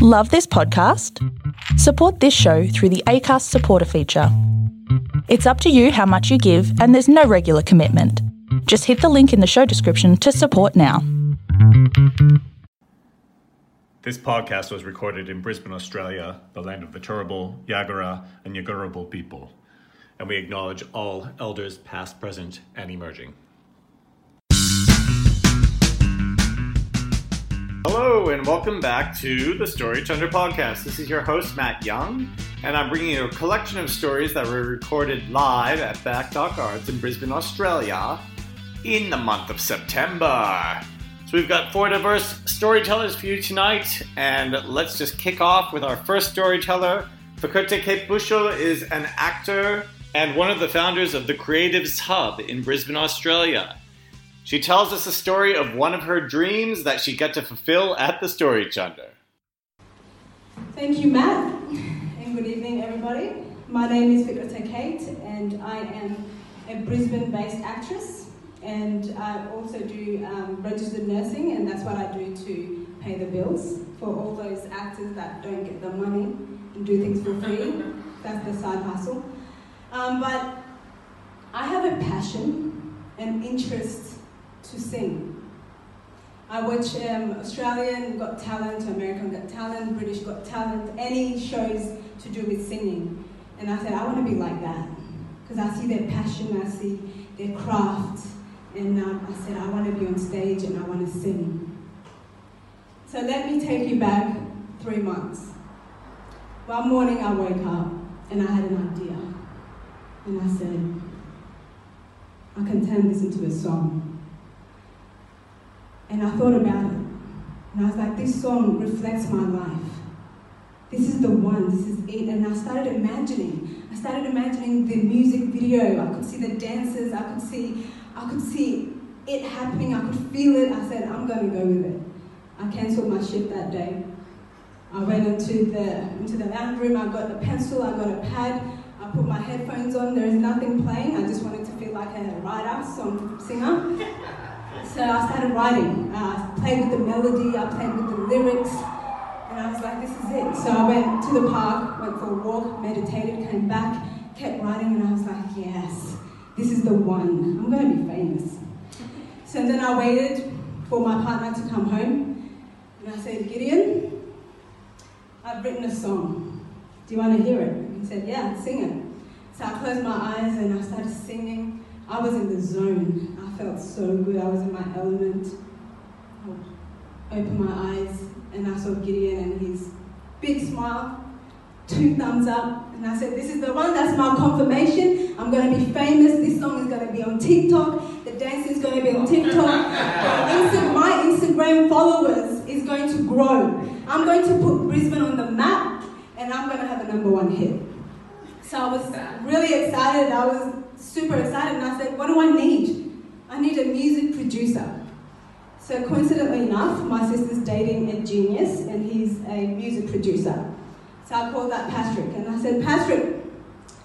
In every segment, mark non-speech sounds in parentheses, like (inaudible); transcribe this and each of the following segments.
Love this podcast? Support this show through the ACAST supporter feature. It's up to you how much you give, and there's no regular commitment. Just hit the link in the show description to support now. This podcast was recorded in Brisbane, Australia, the land of the Turrbal, Yagara, and Yugarabul people. And we acknowledge all elders past, present, and emerging. Hello, and welcome back to the Story Chunder podcast. This is your host, Matt Young, and I'm bringing you a collection of stories that were recorded live at Back Dock Arts in Brisbane, Australia, in the month of September. So we've got four diverse storytellers for you tonight, and let's just kick off with our first storyteller. Fikrte Kate Bushell is an actor and one of the founders of the Creatives Hub in Brisbane, Australia. She tells us a story of one of her dreams that she got to fulfill at the Story Chunder. Thank you, Matt, and good evening, everybody. My name is Fikrte Kate, and I am a Brisbane based actress, and I also do um, registered nursing, and that's what I do to pay the bills for all those actors that don't get the money and do things for free. (laughs) That's the side hustle. Um, but I have a passion and interest to sing. I watch um, Australian Got Talent, American Got Talent, British Got Talent, any shows to do with singing. And I said, I want to be like that. Because I see their passion, I see their craft. And I said, I want to be on stage and I want to sing. So let me take you back three months. One morning I woke up and I had an idea. And I said, I can turn this into a song. And I thought about it. And I was like, this song reflects my life. This is the one, this is it. And I started imagining. I started imagining the music video. I could see the dancers, I could see, I could see it happening, I could feel it. I said, I'm gonna go with it. I cancelled my shift that day. I went into the into the lounge room, I got a pencil, I got a pad, I put my headphones on, there is nothing playing. I just wanted to feel like a writer, song singer. So I started writing. Uh, I played with the melody, I played with the lyrics, and I was like, this is it. So I went to the park, went for a walk, meditated, came back, kept writing, and I was like, yes, this is the one. I'm going to be famous. So then I waited for my partner to come home, and I said, Gideon, I've written a song. Do you want to hear it? He said, yeah, sing it. So I closed my eyes and I started singing. I was in the zone. Felt so good. I was in my element. I opened my eyes and I saw Gideon and his big smile, two thumbs up, and I said, This is the one, that's my confirmation. I'm going to be famous. This song is going to be on TikTok. The dance is going to be on TikTok. my Instagram followers is going to grow. I'm going to put Brisbane on the map and I'm going to have a number one hit. So I was really excited. I was super excited and I said, What do I need? I need a music producer. So coincidentally enough, my sister's dating a genius and he's a music producer. So I called that Patrick and I said, Patrick,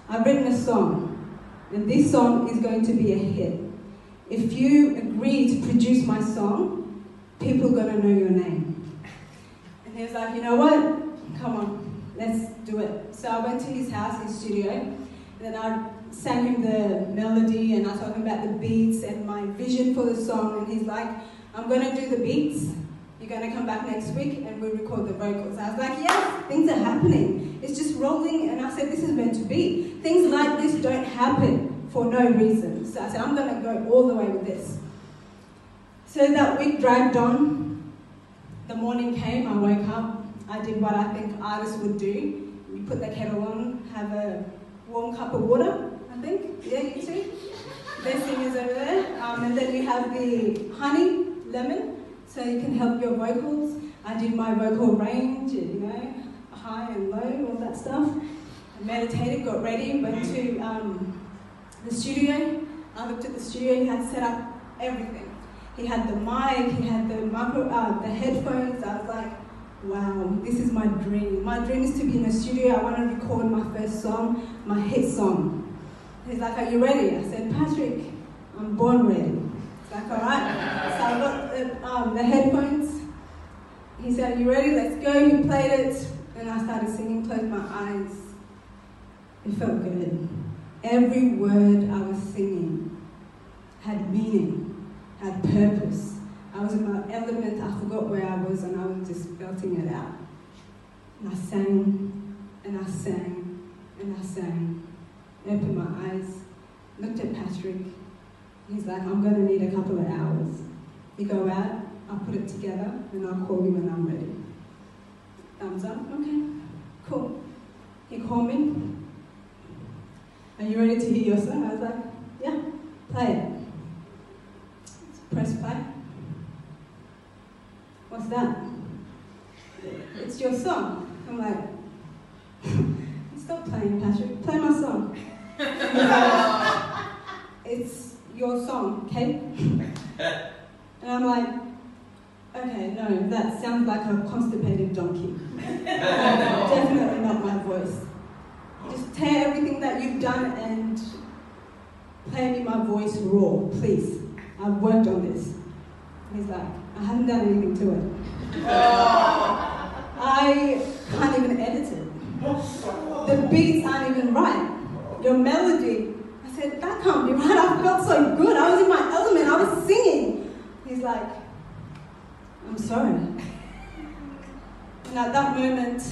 I've written a song and this song is going to be a hit. If you agree to produce my song, people are going to know your name. And he was like, you know what? Come on, let's do it. So I went to his house, his studio, and then I sang him the melody and beats and my vision for the song. And he's like, I'm to do the beats. You're to come back next week and we'll record the vocals. I was like, yeah, things are happening. It's just rolling. And I said, this is meant to be. Things like this don't happen for no reason. So I said, I'm to go all the way with this. So that week dragged on. The morning came, I woke up. I did what I think artists would do. You put the kettle on, have a warm cup of water, I think. Yeah, you too. There's singers over there. Um, and then we have the honey, lemon, so you can help your vocals. I did my vocal range, you know, high and low, all that stuff. I meditated, got ready, went to um, the studio. I looked at the studio, he had set up everything. He had the mic, he had the micro, uh, the headphones. I was like, wow, this is my dream. My dream is to be in a studio. I want to record my first song, my hit song. He's like, Are you ready? I said, Patrick, I'm born ready. He's like, All right. So I got the, um, the headphones. he said, Are you ready? Let's go. He played it, and I started singing, closed my eyes. It felt good. Every word I was singing had meaning, had purpose. I was in my element, I forgot where I was, and I was just belting it out. And I sang, and I sang, and I sang. Opened my eyes, looked at Patrick. He's like, I'm going to need a couple of hours. You go out, I'll put it together, and I'll call you when I'm ready. Thumbs up, okay, cool. He called me. Are you ready to hear your song? I was like, yeah, play it. Press play. What's that? It's your song. I'm like, (laughs) stop playing, Patrick. Play my song. (laughs) it's your song, okay? (laughs) And I'm like, okay, no, that sounds like a constipated donkey. (laughs) Definitely not my voice. Just tear everything that you've done and play me my voice raw, please. I've worked on this. He's like, I haven't done anything to it. I can't even edit it. The beats aren't even right. Your melody. I said, that can't be right. I felt so good. I was in my element. I was singing. He's like, I'm sorry. And at that moment,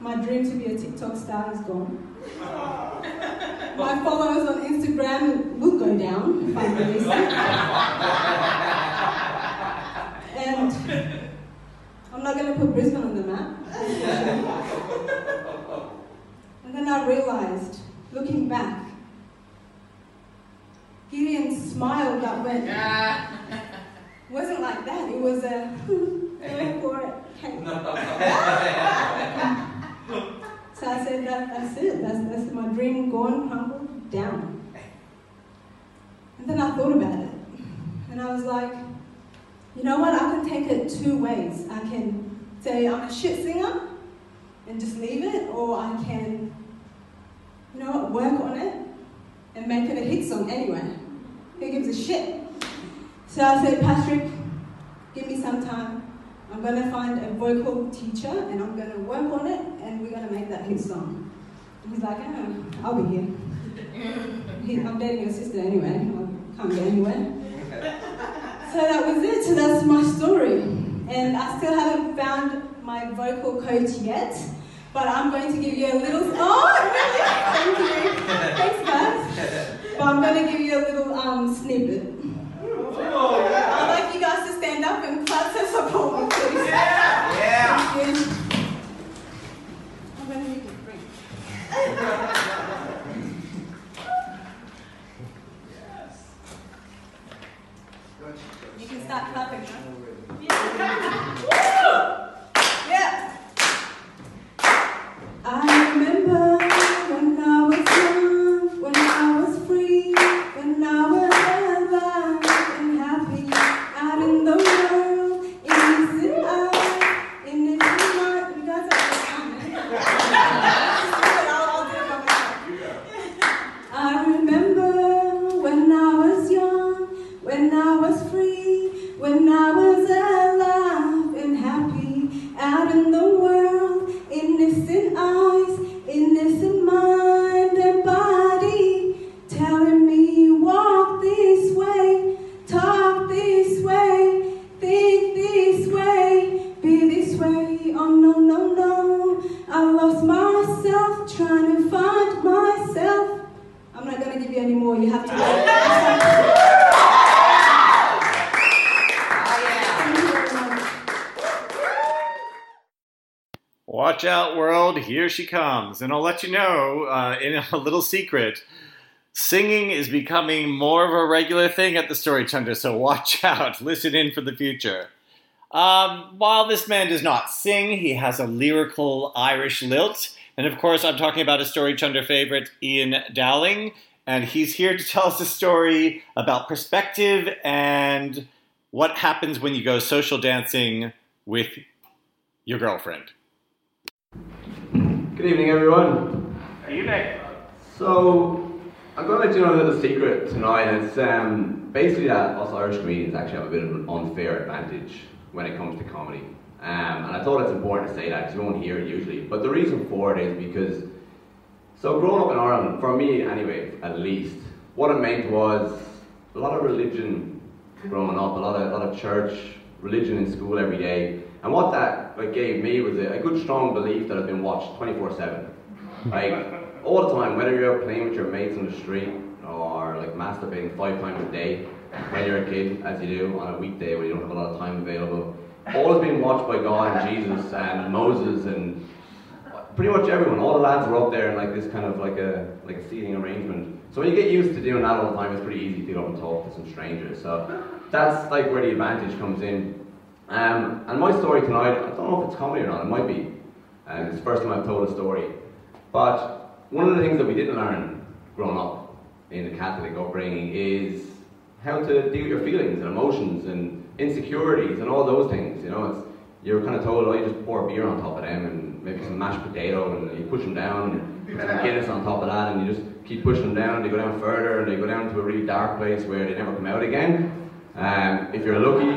my dream to be a TikTok star is gone. My followers on Instagram will go down if I release it. And I'm not going to put Brisbane on the map. And then I realized, looking back, Gideon's smile that went wasn't like that. It was a (laughs) go for it. (laughs) so I said, that, that's it. That's, that's my dream gone, crumbled, down. And then I thought about it. And I was like, you know what? I can take it two ways. I can say I'm a shit singer and just leave it, or I can, you know what, work on it and make it a hit song anyway. Who gives a shit? So I said, Patrick, give me some time. I'm going to find a vocal teacher and I'm going to work on it and we're going to make that hit song. And he's like, oh, I'll be here. (laughs) He, I'm dating your sister anyway. I can't get anywhere. (laughs) So that was it. So that's my story. And I still haven't found my vocal coach yet. But I'm going to give you a little. Oh, really? Thank you. Thanks, guys. But I'm going to give you a little um, snippet. I'd like you guys to stand up and clap to support me, please. Yeah. Yeah. Thank you. I'm going to make it free. You can start clapping now. Yeah. I lost myself trying to find myself. I'm not gonna give you any more. You have to. Thank you very much. Watch out, world. Here she comes. And I'll let you know, uh, in a little secret, singing is becoming more of a regular thing at the Story Chunder, so watch (laughs) out. Listen in for the future. Um, while this man does not sing, he has a lyrical Irish lilt. And of course, I'm talking about a Story Chunder favorite, Ian Dowling. And he's here to (laughs) tell us a story about perspective and what happens when you go social dancing with your girlfriend. Good evening, everyone. Evening. So, I'm going to let you know a little secret tonight. It's um, basically that us Irish comedians actually have a bit of an unfair advantage when it comes to comedy. Um, and I thought it's important to say that because you won't hear it usually. But the reason for it is because, so growing up in Ireland, for me anyway, at least, what it meant was a lot of religion growing up, a lot of, a lot of church, religion in school every day. And what that like, gave me was a, a good strong belief that I've been watched 24 7. Like, all the time, whether you're playing with your mates on the street or like masturbating five times a day when you're a kid, as you do on a weekday when you don't have a lot of time available. All Always being watched by God and Jesus and Moses and pretty much everyone. All the lads were up there in like this kind of like a like a seating arrangement. So when you get used to doing that all the time, it's pretty easy to go up and talk to some strangers. So that's like where the advantage comes in. Um, and my story tonight, I don't know if it's comedy or not. It might be. And it's the first time I've told a story. But one of the things that we didn't learn growing up in the Catholic upbringing is how to deal with your feelings and emotions and insecurities and all those things. You know, it's you're kind of told, oh, you just pour beer on top of them and maybe some mashed potato and you push them down and put some Guinness on top of that and you just keep pushing them down and they go down further and they go down to a really dark place where they never come out again. Um, if you're lucky,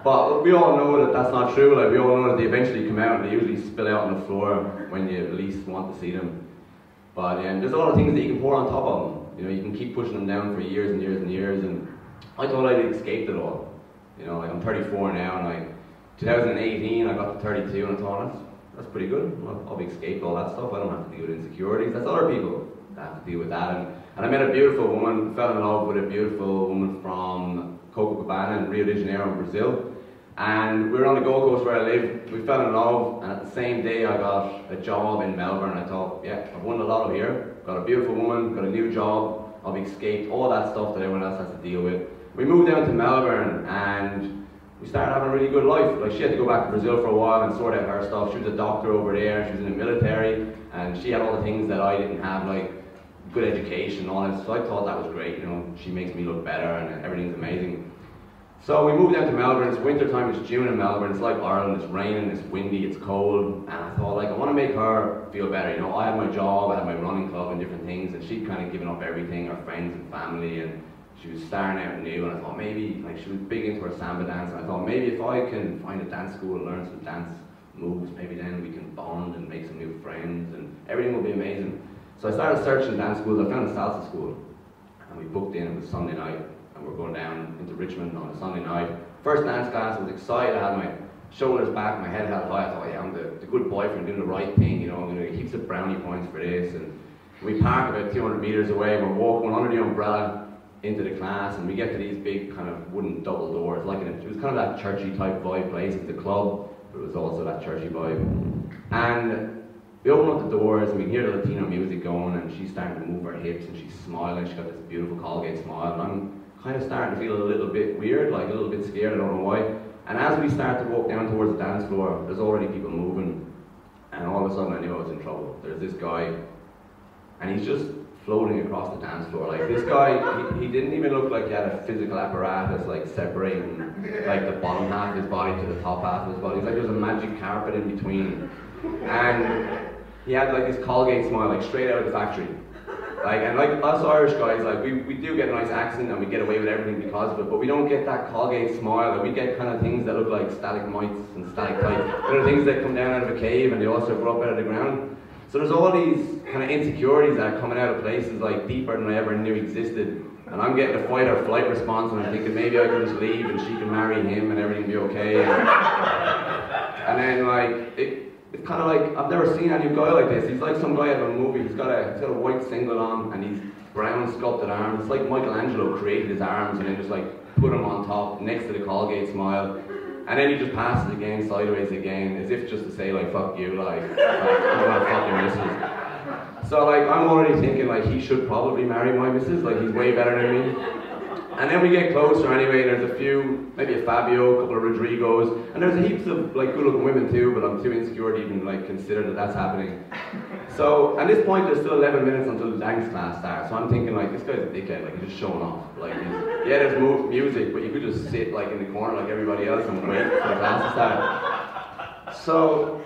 (laughs) but we all know that that's not true. Like we all know that they eventually come out and they usually spill out on the floor when you least want to see them. But um, there's a lot of things that you can pour on top of them. You know, you can keep pushing them down for years and years and years. And I thought I'd escaped it all. You know, like I'm 34 now, and like 2018, I got to 32, and I thought that's that's pretty good. I'll be escaped all that stuff. I don't have to deal with insecurities. That's other people that have to deal with that. And, and I met a beautiful woman, fell in love with a beautiful woman from Copacabana in Rio de Janeiro, Brazil. And we were on the Gold Coast where I live. We fell in love, and at the same day, I got a job in Melbourne. I thought, yeah, I've won the lotto here. Got a beautiful woman, got a new job. Be escaped, all that stuff that everyone else has to deal with. We moved down to Melbourne, and we started having a really good life. Like she had to go back to Brazil for a while and sort out her stuff. She was a doctor over there. She was in the military, and she had all the things that I didn't have, like good education, and all that. So I thought that was great. You know, she makes me look better, and everything's amazing. So we moved down to Melbourne. It's winter time. It's June in Melbourne. It's like Ireland. It's raining. It's windy. It's cold. And I thought, like, I want to make her feel better. You know, I had my job. I had my running club and different things, and she'd kind of given up everything, her friends and family, and she was starting out new. And I thought maybe, like, she was big into her samba dance, and I thought maybe if I can find a dance school, and learn some dance moves, maybe then we can bond and make some new friends, and everything will be amazing. So I started searching dance schools. I found a salsa school, and we booked in. It was Sunday night and we're going down into Richmond on a Sunday night. First dance class, I was excited, I had my shoulders back, my head held high, I thought, yeah, I'm the, the good boyfriend doing the right thing, you know, I'm going to get heaps of brownie points for this. And we park about 200 metres away, we're walking under the umbrella into the class, and we get to these big kind of wooden double doors, like in a, it was kind of that churchy type vibe place, it's a club, but it was also that churchy vibe. And we open up the doors and we hear the Latino music going, and she's starting to move her hips, and she's smiling, she's got this beautiful Colgate smile, and I'm kind of starting to feel a little bit weird, like a little bit scared, I don't know why. And as we start to walk down towards the dance floor, there's already people moving, and all of a sudden I knew I was in trouble. There's this guy, and he's just floating across the dance floor. Like this guy, he, he didn't even look like he had a physical apparatus like separating like the bottom half of his body to the top half of his body. It's like there's a magic carpet in between, and he had like this Colgate smile, like straight out of the factory. Like, and like us Irish guys, like we, we do get a nice accent and we get away with everything because of it, but we don't get that Colgate smile. Like we get kind of things that look like stalagmites and stalactites. They're things that come down out of a cave and they also grow up out of the ground. So there's all these kind of insecurities that are coming out of places like deeper than I ever knew existed. And I'm getting a fight or flight response and I'm thinking maybe I can just leave and she can marry him and everything be okay. And, (laughs) and then like, it, it's kind of like I've never seen any guy like this. He's like some guy out of a movie. He's got a he's got a white singlet on and he's brown sculpted arms. It's like Michelangelo created his arms and then just like put them on top next to the Colgate smile. And then he just passes again, sideways again, as if just to say like fuck you, like, like I'm gonna fuck your missus. So like I'm already thinking like he should probably marry my missus, like he's way better than me. And then we get closer anyway, there's a few, maybe a Fabio, a couple of Rodrigos, and there's heaps of like good looking women too, but I'm too insecure to even like consider that that's happening. So at this point there's still 11 minutes until the dance class starts, so I'm thinking like, this guy's a dickhead, like he's just showing off. Like, yeah there's music, but you could just sit like in the corner like everybody else and wait for the class to start. So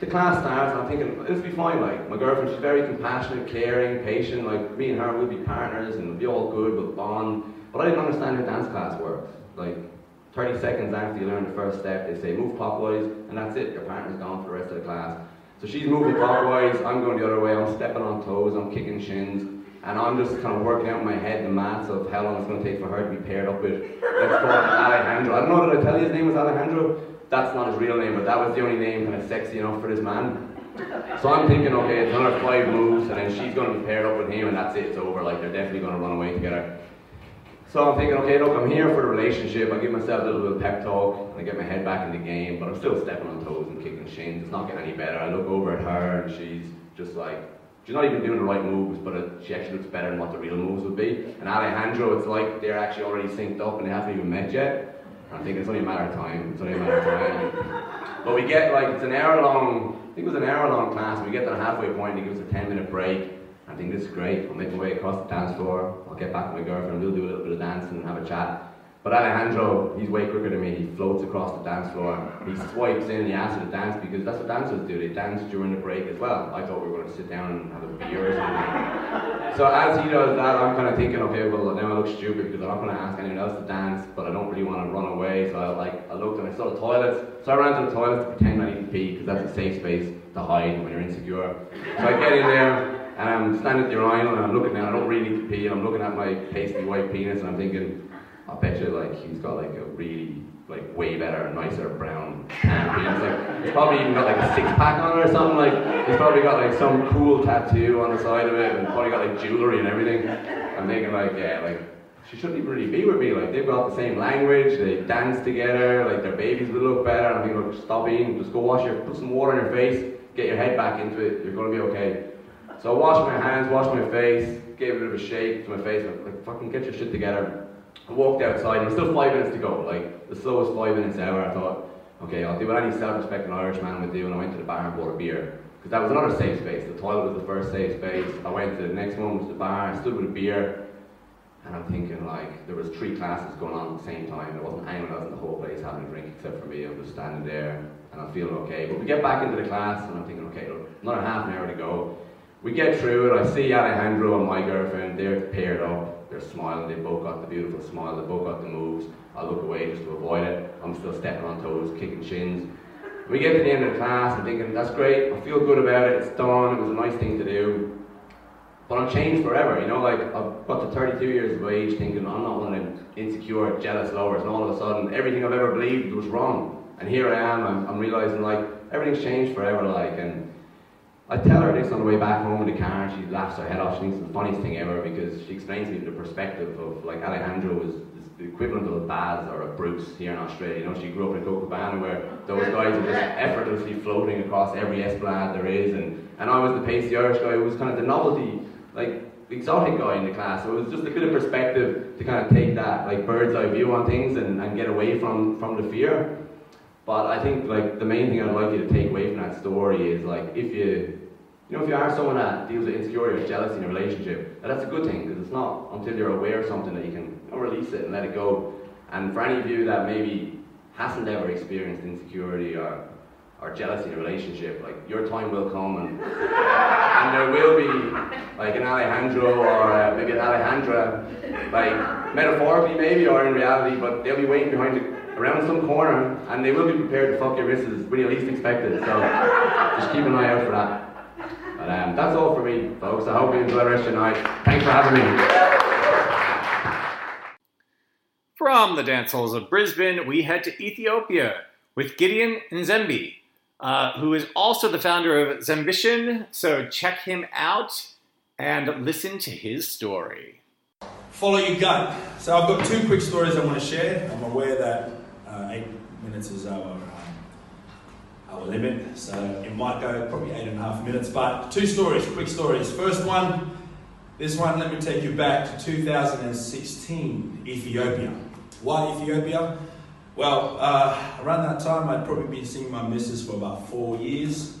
the class starts, I'm thinking, will be fine, like, my girlfriend, she's very compassionate, caring, patient, like, me and her will be partners, and we'll be all good, we'll bond. But I didn't understand how dance class works. Like, 30 seconds after you learn the first step, they say move clockwise, and that's it. Your partner's gone for the rest of the class. So she's moving clockwise, I'm going the other way, I'm stepping on toes, I'm kicking shins, and I'm just kind of working out in my head the maths of how long it's going to take for her to be paired up with, let's call it Alejandro. I don't know, did I tell you his name was Alejandro? That's not his real name, but that was the only name kind of sexy enough for this man. So I'm thinking, okay, it's another five moves, and then she's going to be paired up with him, and that's it, it's over. Like, they're definitely going to run away together. So I'm thinking, okay, look, I'm here for the relationship. I give myself a little bit of pep talk, and I get my head back in the game, but I'm still stepping on toes and kicking shins. It's not getting any better. I look over at her, and she's just like, she's not even doing the right moves, but it, she actually looks better than what the real moves would be. And Alejandro, it's like they're actually already synced up and they haven't even met yet. And I'm thinking it's only a matter of time. It's only a matter of time. but we get like it's an hour long. I think it was an hour long class. And we get to the halfway point. And he gives us a ten minute break. I think this is great. I'll make my way across the dance floor. I'll get back with my girlfriend. We'll do a little bit of dancing and have a chat. But Alejandro, he's way quicker than me. He floats across the dance floor. He swipes in he asks to dance because that's what dancers do. They dance during the break as well. I thought we were going to sit down and have a beer or something. so as he does that, I'm kind of thinking, okay, well now I look stupid because I'm not going to ask anyone else to dance, but I don't really want to run away. So I like I looked and I saw the toilets. So I ran to the toilets to pretend I need to pee because that's a safe space to hide when you're insecure. So I get in there Um, and I'm standing at the urinal and I'm looking down. I don't really need to pee. And I'm looking at my pasty white penis and I'm thinking. I bet you like he's got like a really like way better, nicer brown tan penis. Like he's probably even got like a six pack on it or something. Like he's probably got like some cool tattoo on the side of it, and probably got like jewelry and everything. I'm thinking like yeah, like she shouldn't even really be with me. Like they've got the same language, they dance together, like their babies will look better. I'm thinking like stop eating, just go wash your, put some water in your face, get your head back into it. You're gonna be okay. So I washed my hands, washed my face, gave a bit of a shake to my face, like, fucking get your shit together. I walked outside, and there's still five minutes to go, like the slowest five minutes ever. I thought, okay, I'll do what any self-respecting Irish man would do, and I went to the bar and bought a beer. Because that was another safe space. The toilet was the first safe space. I went to the next one, was the bar, I stood with a beer, and I'm thinking like, there was three classes going on at the same time. There wasn't anyone else in the whole place having a drink except for me. I'm just standing there, and I'm feeling okay. But we get back into the class, and I'm thinking, okay, look, another half an hour to go. We get through it, I see Alejandro and my girlfriend, they're paired up, they're smiling, they both got the beautiful smile, they both got the moves. I look away just to avoid it. I'm still stepping on toes, kicking shins. We get to the end of the class, I'm thinking, that's great, I feel good about it, it's done, it was a nice thing to do. But I'm changed forever, you know, like I've got to 32 years of age thinking I'm not one of them insecure, jealous lovers, and all of a sudden everything I've ever believed was wrong. And here I am, I'm, I'm realizing like everything's changed forever, like, and I tell her this on the way back home in the car, and she laughs her head off. She thinks it's the funniest thing ever because she explains to me the perspective of like Alejandro was the equivalent of a Baz or a Bruce here in Australia. You know, she grew up in Copacabana where those guys are just effortlessly floating across every esplanade there is, and, and I was the pasty Irish guy who was kind of the novelty, like exotic guy in the class. So it was just a bit of perspective to kind of take that like bird's eye view on things and, and get away from from the fear. But I think like the main thing I'd like you to take away from that story is like if you you know if you are someone that deals with insecurity or jealousy in a relationship, that's a good thing because it's not until you're aware of something that you can you know, release it and let it go. And for any of you that maybe hasn't ever experienced insecurity or or jealousy in a relationship, like your time will come and (laughs) and there will be like an Alejandro or uh, maybe an Alejandra, like metaphorically maybe or in reality, but they'll be waiting behind the around some corner and they will be prepared to fuck your missus when you least expect it. So just keep an eye out for that. But um, that's all for me, folks. I hope you enjoy the rest of your night. Thanks for having me. From the dance halls of Brisbane, we head to Ethiopia with Gideon Mzembe, uh, who is also the founder of Zembition. So check him out and listen to his story. Follow your gut. So I've got two quick stories I want to share. I'm aware that uh, eight minutes is our our limit, so it might go probably eight and a half minutes. But two stories, quick stories. First one, this one. Let me take you back to 2016, Ethiopia. Why Ethiopia? Well, uh, around that time, I'd probably been seeing my missus for about four years,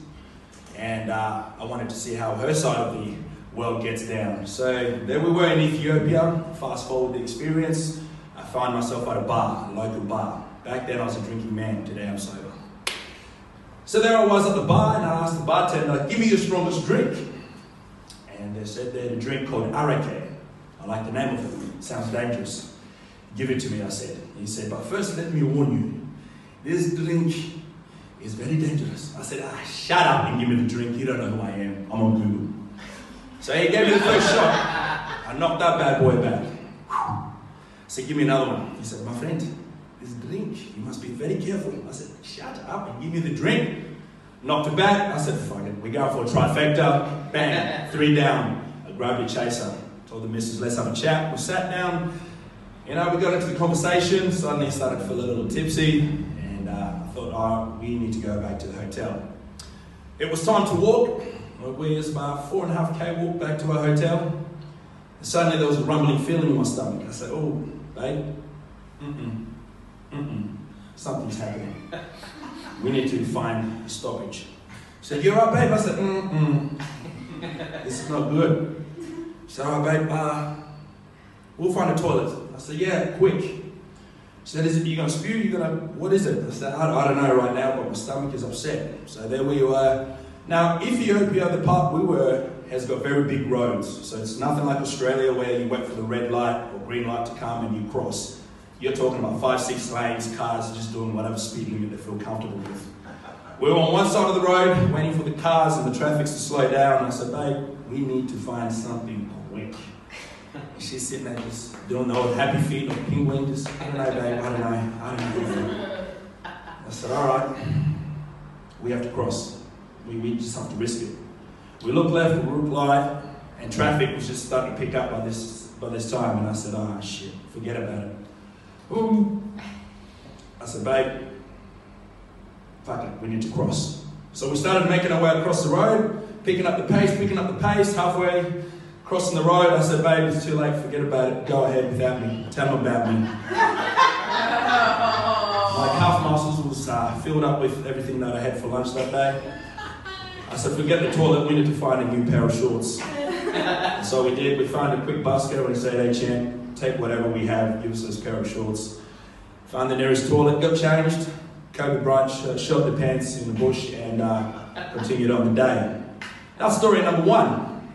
and uh, I wanted to see how her side of the world gets down. So there we were in Ethiopia. Fast forward the experience, I find myself at a bar, a local bar. Back then I was a drinking man, today I'm sober. So there I was at the bar and I asked the bartender, give me your strongest drink. And they said they had a drink called arake. I like the name of it, sounds dangerous. Give it to me, I said. He said, But first, let me warn you. This drink is very dangerous. I said, Ah, shut up and give me the drink. You don't know who I am. I'm on Google. So he gave me the first shot. I knocked that bad boy back. I said, Give me another one. He said, My friend, this drink, you must be very careful. I said, Shut up and give me the drink. Knocked it back. I said, Fuck it. We go for a trifecta. Bang. Three down. I grabbed a chaser. Told the missus, Let's have a chat. We sat down. You know, we got into the conversation. Suddenly I started to feel a little tipsy. And uh, I thought, right, we need to go back to the hotel. It was time to walk. We was about four and a half k walk back to our hotel. And suddenly there was a rumbling feeling in my stomach. I said, "Oh, babe, mm-mm, mm-mm, something's happening. (laughs) We need to find a stoppage." Said, "You're right, babe." I said, "Mm-mm, this is not good." She said, "All right, babe, uh, we'll find a toilet." I said, "Yeah, quick." She said, "Is it you gonna spew? You gonna what is it?" I said, I, "I don't know right now, but my stomach is upset." So there we were. Now, Ethiopia, the part we were, has got very big roads. So it's nothing like Australia where you wait for the red light or green light to come and you cross. You're talking about five, six lanes, cars just doing whatever speed limit they feel comfortable with. We were on one side of the road waiting for the cars and the traffic to slow down. I said, babe, we need to find something quick. (laughs) She's sitting there just doing the old happy feet of penguin, just, I don't know, babe, I don't know, I don't know. I said, all right, we have to cross. We, we just have to risk it. We looked left, we looked right, and traffic was just starting to pick up by this by this time. And I said, "Ah, oh, shit, forget about it." Boom. I said, "Babe, fuck it, we need to cross." So we started making our way across the road, picking up the pace, picking up the pace. Halfway crossing the road, I said, "Babe, it's too late. Forget about it. Go ahead without me. Tell them about me." My calf muscles was uh, filled up with everything that I had for lunch that day. I said, forget the toilet, we need to find a new pair of shorts. so we did, we found a quick busker and said, hey champ, take whatever we have, give us pair of shorts. Found the nearest toilet, got changed, Kobe Bryant uh, shot the pants in the bush and uh, continued on the day. That's story number one.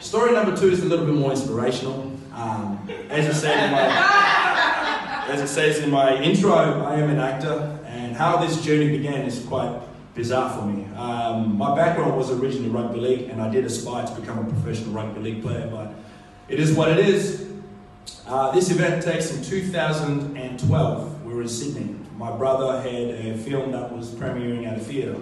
Story number two is a little bit more inspirational. Um, as, it said in my, as it says in my intro, I am an actor, and how this journey began is quite bizarre for me. Um, my background was originally rugby league, and I did aspire to become a professional rugby league player, but it is what it is. Uh, this event takes in 2012. We were in Sydney. My brother had a film that was premiering at a theatre.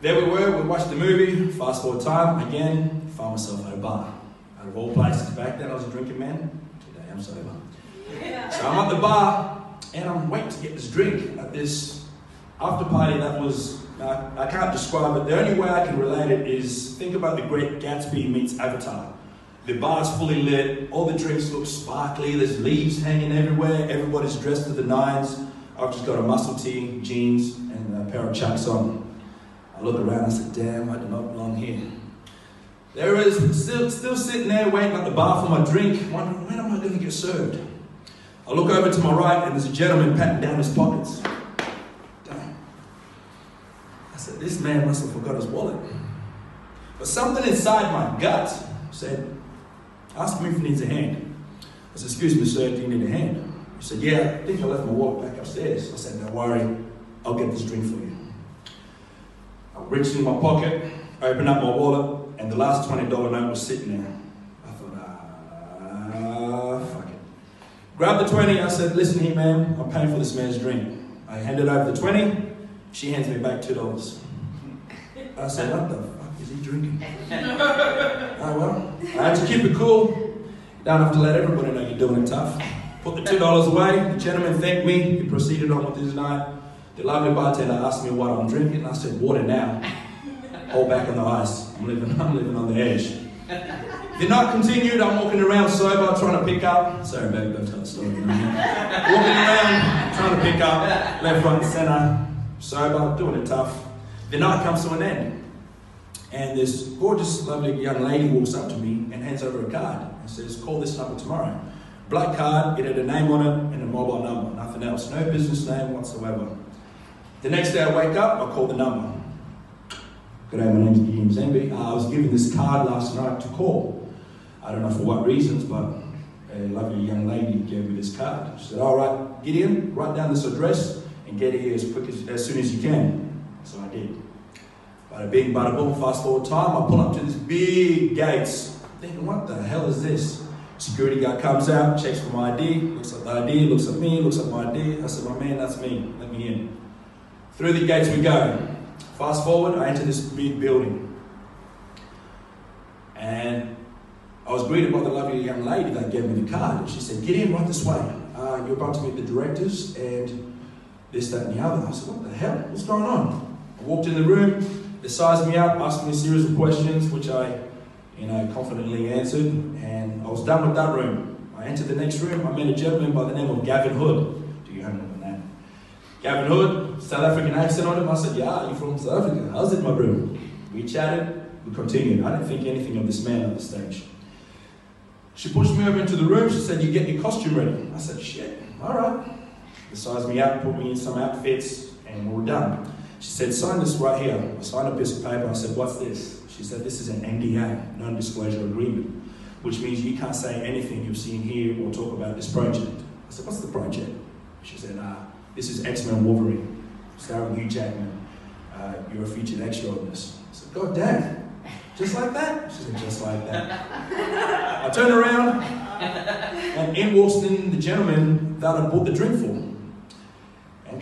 There we were, we watched the movie, fast forward time, again, found myself at a bar. Out of all places, back then I was a drinking man, today I'm sober. So I'm at the bar, and I'm waiting to get this drink at this after party that was, uh, I can't describe it. The only way I can relate it is think about the great Gatsby meets Avatar. The bar's fully lit, all the drinks look sparkly, there's leaves hanging everywhere, everybody's dressed to the nines. I've just got a muscle tee, jeans, and a pair of chucks on. I look around, I said, damn, I do not belong here. There is still, still sitting there waiting at the bar for my drink, wondering when am I going to get served. I look over to my right, and there's a gentleman patting down his pockets. Damn. I said, this man must have forgot his wallet. But something inside my gut said, ask him if he needs a hand. I said, excuse me, sir, do you need a hand? He said, yeah, I think I left my wallet back upstairs. I said, don't worry, I'll get this drink for you. I reached in my pocket, opened up my wallet, and the last $20 note was sitting there. I thought, ah, fuck it. Grabbed the 20, I said, listen here, man, I'm paying for this man's drink. I handed over the 20, she hands me back two dollars. I said, what the is he drinking? (laughs) oh well, I had to keep it cool. Don't have to let everybody know you're doing it tough. Put the two dollars away. The gentleman thanked me. He proceeded on with his night. The lovely bartender asked me what I'm drinking. I said, water now. Hold back on the ice. I'm living, (laughs) I'm living on the edge. The night continued. I'm walking around sober, trying to pick up. Sorry, baby, don't tell the story. (laughs) walking around, trying to pick up left, right, and center sober, doing it tough. The night comes to an end. And this gorgeous, lovely young lady walks up to me and hands over a card and says, Call this number tomorrow. Black card, it had a name on it and a mobile number, nothing else, no business name whatsoever. The next day I wake up, I call the number. Good day, my name's Gideon Mzembe. Uh, I was given this card last night to call. I don't know for what reasons, but a lovely young lady gave me this card. She said, All right, Gideon, write down this address and get here as quick as, as soon as you can. So I did. Bada bing, bada boom, fast forward time, I pull up to this big gates. Thinking, what the hell is this? Security guard comes out, checks for my ID, looks at the ID, looks at me, looks at my ID. I said, my man, that's me, let me in. Through the gates we go. Fast forward, I enter this big building. And I was greeted by the lovely young lady that gave me the card. She said, Get in right this way. Uh, you're about to meet the directors and this, that, and the other. I said, What the hell? What's going on? I walked in the room, they sized me up, asked me a series of questions, which I you know, confidently answered, and I was done with that room. I entered the next room, I met a gentleman by the name of Gavin Hood. Do you have another name? Gavin Hood, South African accent on him. I said, Yeah, you from South Africa? How's it, my bro? We chatted, we continued. I didn't think anything of this man at the stage. She pushed me over into the room. She said, You get your costume ready. I said, Shit, all right. They sized me up, put me in some outfits, and we were done. She said, Sign this right here. I signed a piece of paper. I said, What's this? She said, This is an NDA, non disclosure agreement, which means you can't say anything you've seen here or talk about this project. I said, What's the project? She said, Ah, this is X Men Wolverine, starring Hugh Jackman. Uh, you're a featured extra on this. I said, God damn. Just like that? She said, just like that. I turned around, and in walks in the gentleman that I bought the drink for.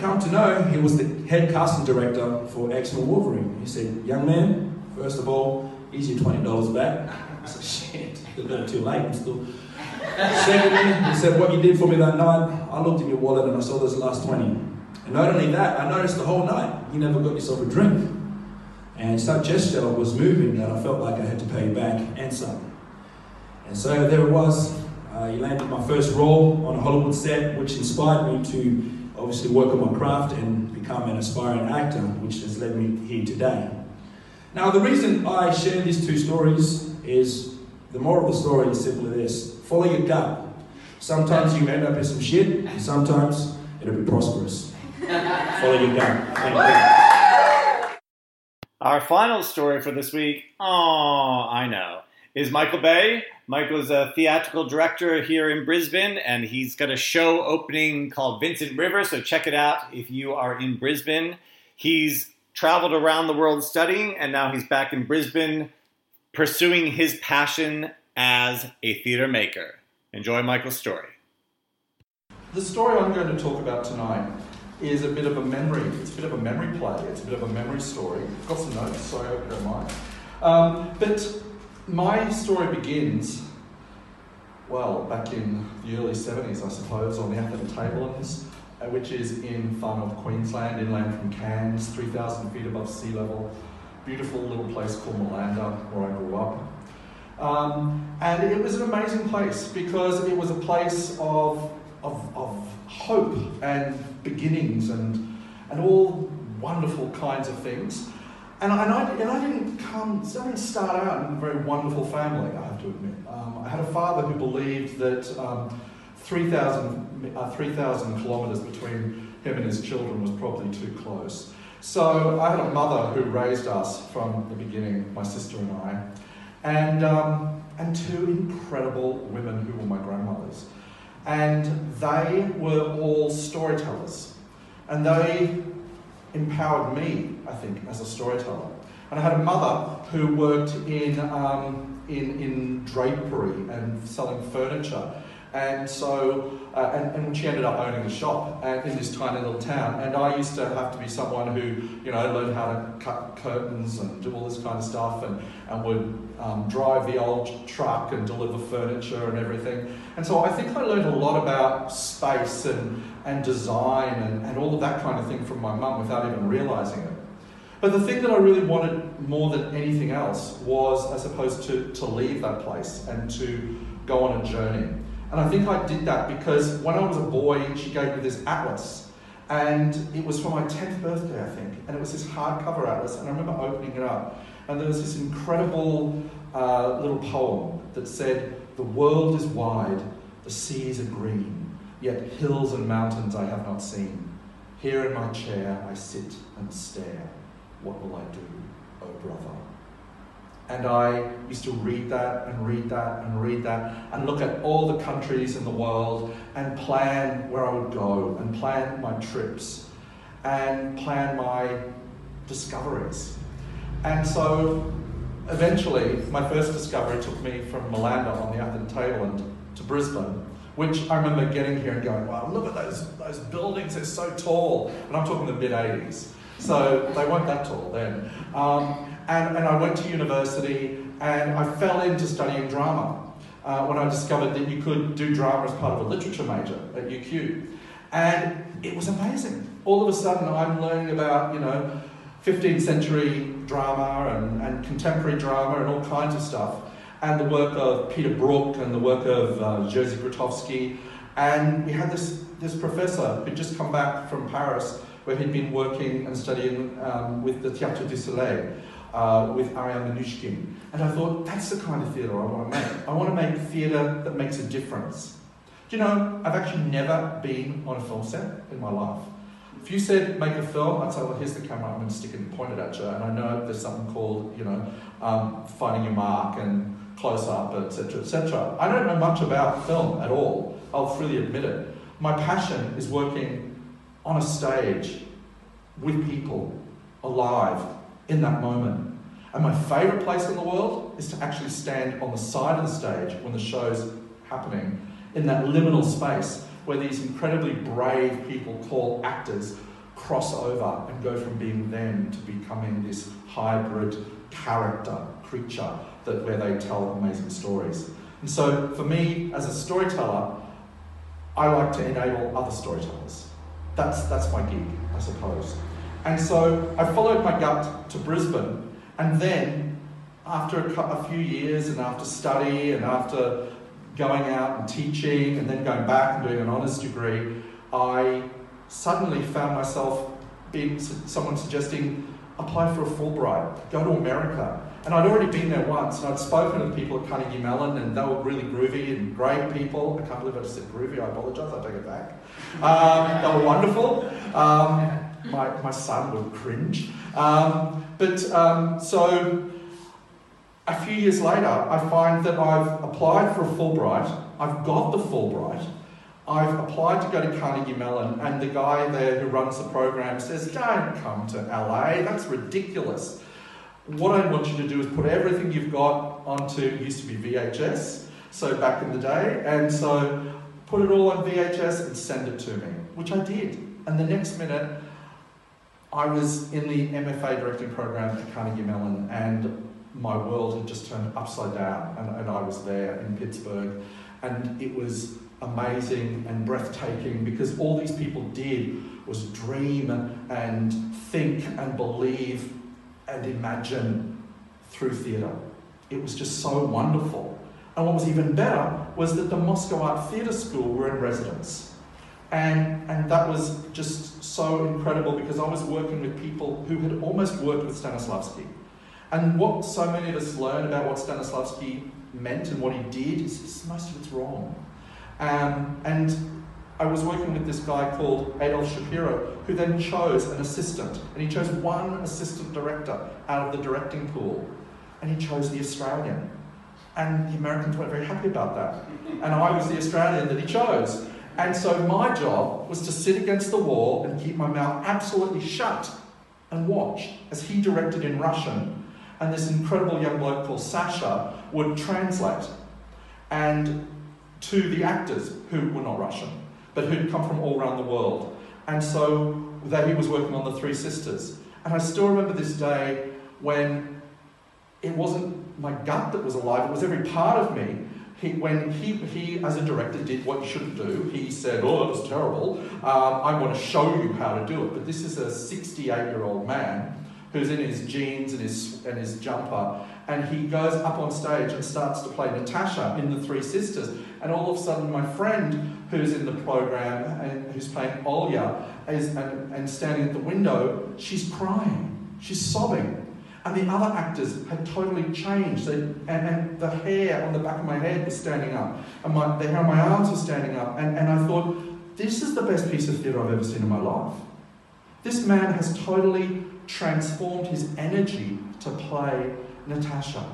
Come to know, he was the head casting director for X-Men Wolverine. He said, young man, first of all, here's your $20 back. I said, shit, (laughs) a little too late, I'm still... Secondly, he said, what you did for me that night, I looked in your wallet and I saw those last 20. And not only that, I noticed the whole night, you never got yourself a drink. And such gesture was moving that I felt like I had to pay you back and some. And so there it was. Uh, he landed my first role on a Hollywood set, which inspired me to obviously work on my craft and become an aspiring actor, which has led me here today. Now, the reason I share these two stories is the moral of the story is simply this follow your gut. Sometimes you end up in some shit, and sometimes it'll be prosperous. (laughs) follow your gut. Thank you. Our final story for this week, oh, I know, is Michael Beh. Michael's a theatrical director here in Brisbane, and he's got a show opening called Vincent River, so check it out if you are in Brisbane. He's traveled around the world studying, and now he's back in Brisbane pursuing his passion as a theater maker. Enjoy Michael's story. The story I'm going to talk about tonight is a bit of a memory. It's a bit of a memory play. It's a bit of a memory story. I've got some notes, so I hope you don't mind. Um, but my story begins, well, back in the early 70s, I suppose, on the Atherton Tablelands, uh, which is in far north Queensland, inland from Cairns, 3,000 feet above sea level. Beautiful little place called Malanda, where I grew up. Um, and it was an amazing place because it was a place of, of, of hope and beginnings and, and all wonderful kinds of things. And I, and I, and I didn't come, I didn't start out in a very wonderful family, I have to admit. Um, I had a father who believed that um, 3,000 uh, 3, kilometres between him and his children was probably too close. So I had a mother who raised us from the beginning, my sister and I, and, um, and two incredible women who were my grandmothers. And they were all storytellers. And they empowered me, I think, as a storyteller. And I had a mother who worked in, um, in, in drapery and selling furniture. And so, uh, and, and she ended up owning a shop in this tiny little town. And I used to have to be someone who, you know, learned how to cut curtains and do all this kind of stuff and, and would um, drive the old truck and deliver furniture and everything. And so I think I learned a lot about space and, and design and, and all of that kind of thing from my mum without even realizing it. But the thing that I really wanted more than anything else was, I suppose, to, to leave that place and to go on a journey. And I think I did that because when I was a boy, she gave me this atlas. And it was for my 10th birthday, I think. And it was this hardcover atlas. And I remember opening it up. And there was this incredible uh, little poem that said, The world is wide, the seas are green, yet hills and mountains I have not seen. Here in my chair I sit and stare. What will I do, oh brother? And I used to read that and read that and read that and look at all the countries in the world and plan where I would go and plan my trips and plan my discoveries. And so eventually, my first discovery took me from Malanda on the Atherton Tableland to Brisbane, which I remember getting here and going, wow, look at those, those buildings, they're so tall. And I'm talking the mid 80s. So they weren't that tall then. Um, and, and I went to university and I fell into studying drama uh, when I discovered that you could do drama as part of a literature major at UQ. And it was amazing. All of a sudden, I'm learning about, you know, 15th century drama and, and contemporary drama and all kinds of stuff, and the work of Peter Brook and the work of uh, Jerzy Grotowski. And we had this, this professor who'd just come back from Paris, where he'd been working and studying um, with the Théâtre du Soleil. Uh, with Ariane Mnouchkine. And I thought, that's the kind of theatre I want to make. I want to make theatre that makes a difference. Do you know, I've actually never been on a film set in my life. If you said make a film, I'd say, well, here's the camera, I'm going to stick it and point it at you. And I know there's something called, you know, um, finding your mark and close up, etc., etc. I don't know much about film at all. I'll freely admit it. My passion is working on a stage with people, alive, in that moment. And my favourite place in the world is to actually stand on the side of the stage when the show's happening, in that liminal space where these incredibly brave people called actors cross over and go from being them to becoming this hybrid character, creature, that where they tell amazing stories. And so for me, as a storyteller, I like to enable other storytellers. That's, that's my gig, I suppose. And so I followed my gut to Brisbane, and then after a, a few years, and after study, and after going out and teaching, and then going back and doing an honours degree, I suddenly found myself being someone suggesting apply for a Fulbright, go to America. And I'd already been there once, and I'd spoken to the people at Carnegie Mellon, and they were really groovy and great people. I can't believe I just said groovy, I apologise, I take it back. Um, they were wonderful. Um, my, my son would cringe. Um, but um, so a few years later, I find that I've applied for a Fulbright, I've got the Fulbright, I've applied to go to Carnegie Mellon, and the guy there who runs the program says, Don't come to LA, that's ridiculous. What I want you to do is put everything you've got onto, used to be VHS, so back in the day, and so put it all on VHS and send it to me, which I did. And the next minute, I was in the MFA directing program at Carnegie Mellon, and my world had just turned upside down, and, and I was there in Pittsburgh, and it was amazing and breathtaking because all these people did was dream and think and believe and imagine through theatre. It was just so wonderful. And what was even better was that the Moscow Art Theatre School were in residence. And, and that was just so incredible because I was working with people who had almost worked with Stanislavski. And what so many of us learn about what Stanislavski meant and what he did is most of it's wrong. Um, and I was working with this guy called Adolf Shapiro, who then chose an assistant. And he chose one assistant director out of the directing pool. And he chose the Australian. And the Americans weren't very happy about that. And I was the Australian that he chose. And so my job was to sit against the wall and keep my mouth absolutely shut and watch as he directed in Russian. And this incredible young bloke called Sasha would translate and to the actors who were not Russian, but who'd come from all around the world. And so that he was working on the Three Sisters. And I still remember this day when it wasn't my gut that was alive, it was every part of me he, when he, he, as a director, did what you shouldn't do, he said, Oh, that was terrible. Um, I want to show you how to do it. But this is a 68 year old man who's in his jeans and his, and his jumper, and he goes up on stage and starts to play Natasha in The Three Sisters. And all of a sudden, my friend who's in the program and who's playing Olya is, and, and standing at the window, she's crying, she's sobbing and the other actors had totally changed. They, and, and, the hair on the back of my head was standing up, and my, the hair on my arms was standing up. And, and I thought, this is the best piece of theatre I've ever seen in my life. This man has totally transformed his energy to play Natasha.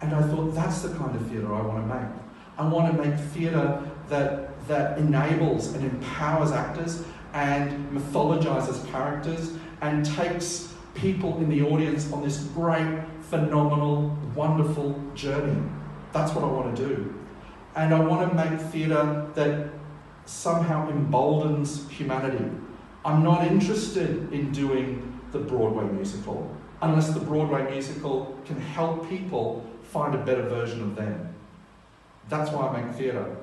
And I thought, that's the kind of theatre I want to make. I want to make theatre that, that enables and empowers actors and mythologizes characters and takes people in the audience on this great, phenomenal, wonderful journey. That's what I want to do. And I want to make theatre that somehow emboldens humanity. I'm not interested in doing the Broadway musical unless the Broadway musical can help people find a better version of them. That's why I make theatre.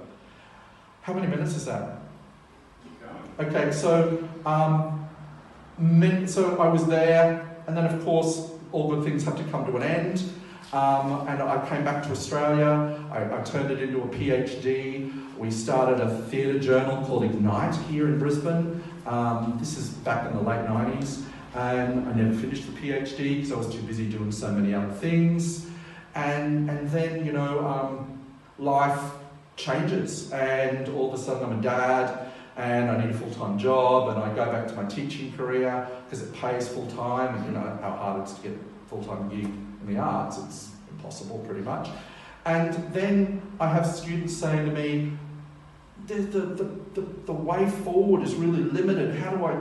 How many minutes is that? Okay, so um, so I was there, and then of course all good things have to come to an end. Um, and I came back to Australia. I, I, turned it into a PhD. We started a theatre journal called Ignite here in Brisbane. Um, this is back in the late 90s. And I never finished the PhD because I was too busy doing so many other things. And, and then, you know, um, life changes. And all of a sudden I'm a dad and I need a full-time job and I go back to my teaching career because it pays full-time and you know how hard it is to get a full-time gig in the arts. It's impossible pretty much. And then I have students saying to me, the, the, the, the, the way forward is really limited. How do I,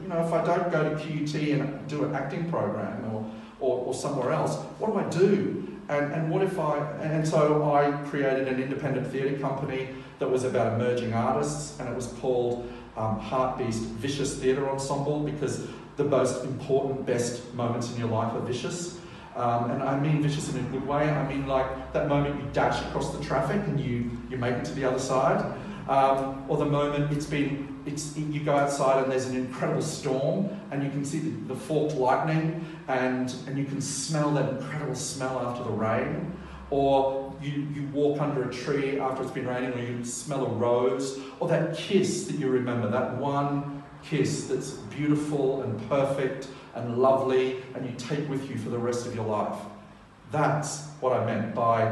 you know, if I don't go to QUT and do an acting program or, or, or somewhere else, what do I do? And, and what if I, and so I created an independent theatre company that was about emerging artists and it was called um, Heartbeast Vicious Theatre Ensemble because the most important, best moments in your life are vicious. Um, and I mean vicious in a good way. I mean like that moment you dash across the traffic and you, you make it to the other side. Um, or the moment it's been, it's, you go outside and there's an incredible storm and you can see the, the forked lightning and, and you can smell that incredible smell after the rain. Or you, you walk under a tree after it's been raining or you smell a rose. Or that kiss that you remember, that one kiss that's beautiful and perfect and lovely and you take with you for the rest of your life. That's what I meant by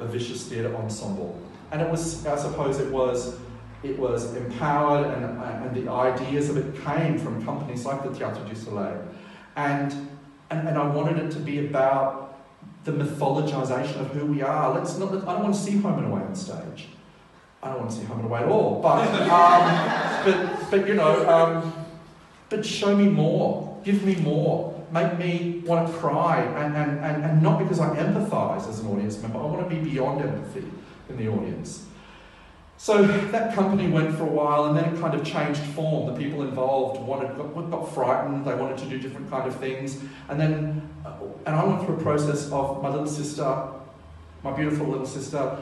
a vicious theatre ensemble. And it was, I suppose it was, it was empowered and, and the ideas of it came from companies like the Théâtre du Soleil. And, and, and I wanted it to be about the mythologization of who we are. Let's not, I don't want to see Home and Away on stage. I don't want to see Home and Away at all. But, (laughs) um, but, but you know, um, but show me more. Give me more. Make me want to cry. And, and, and, and not because I empathize as an audience member, I want to be beyond empathy in the audience. So that company went for a while and then it kind of changed form. The people involved wanted, got, got frightened, they wanted to do different kind of things. And then, uh, and I went through a process of my little sister, my beautiful little sister,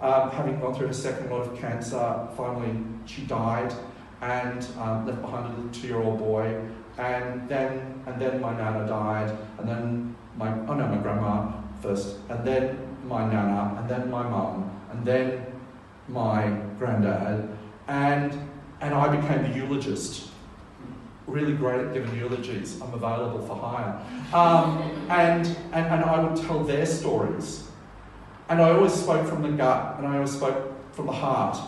um, having gone through her second lot of cancer, finally she died and um, left behind a little two-year-old boy. And then, and then my nana died, and then my, oh no, my grandma first, and then my nana, and then my mum, and then my granddad, and, and I became the eulogist. Really great at giving eulogies. I'm available for hire. Um, and, and, and I would tell their stories. And I always spoke from the gut, and I always spoke from the heart.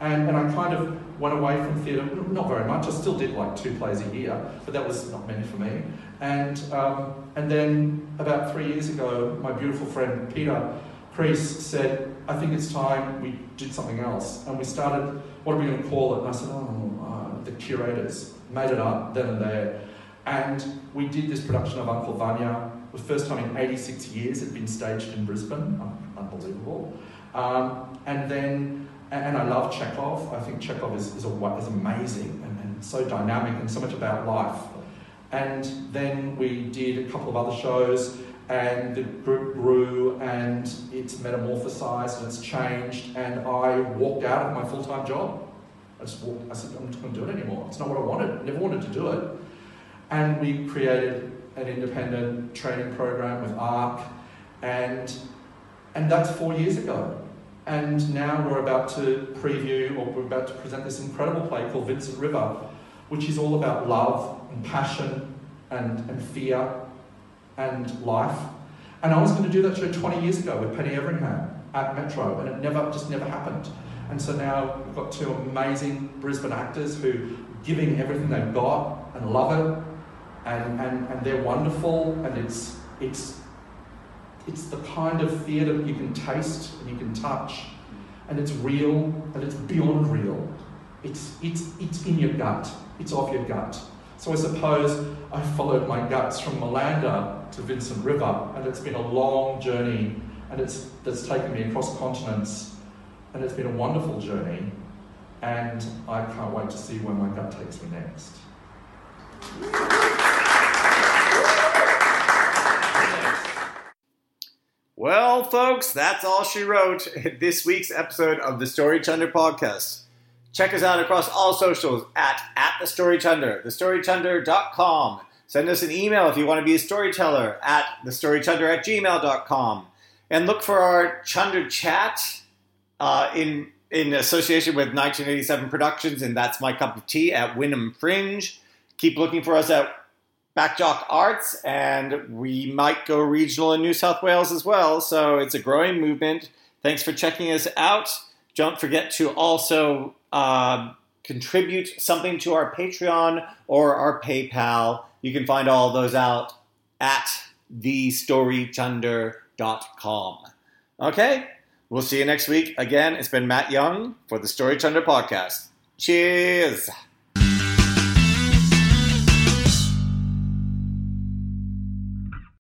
And, and I kind of went away from theatre, not very much. I still did like two plays a year, but that was not many for me. And, um, and then about three years ago, my beautiful friend Peter Priest said, I think it's time we did something else. And we started, what are we going to call it? And I said, oh, uh, the curators. Made it up then and there. And we did this production of Uncle Vanya. The first time in 86 years it had been staged in Brisbane. Unbelievable. Um, and then, and I love Chekhov. I think Chekhov is, is, a, is amazing and, and so dynamic and so much about life. And then we did a couple of other shows and the group grew and it's metamorphosized and it's changed and I walked out of my full-time job. I just walked, I said, I'm not going to do it anymore. It's not what I wanted, never wanted to do it. And we created an independent training program with ARC and, and that's four years ago. And now we're about to preview or we're about to present this incredible play called Vincent River, which is all about love and passion and, and fear and life. And I was going to do that show 20 years ago with Penny Everingham at Metro, and it never just never happened. And so now we've got two amazing Brisbane actors who giving everything they've got and love it. and, and, and they're wonderful, and it's, it's, it's the kind of theatre that you can taste and you can touch, and it's real and it's beyond real. It's, it's, it's in your gut, it's off your gut. So I suppose I followed my guts from Malanda to Vincent River, and it's been a long journey, and it's that's taken me across continents, and it's been a wonderful journey, and I can't wait to see where my gut takes me next. Well, folks, that's all she wrote (laughs) this week's episode of the Story Chunder podcast. Check us out across all socials at, at the Story Chunder, thestorychunder.com. Send us an email if you want to be a storyteller at thestorychunder at gmail.com. And look for our Chunder chat uh, in, in association with 1987 Productions, and that's my cup of tea at Wynnum Fringe. Keep looking for us at BackDock Arts, and we might go regional in New South Wales as well. So it's a growing movement. Thanks for checking us out. Don't forget to also uh, contribute something to our Patreon or our PayPal. You can find all those out at thestorychunder.com. Okay, we'll see you next week. Again, it's been Matt Young for the Story Chunder podcast. Cheers.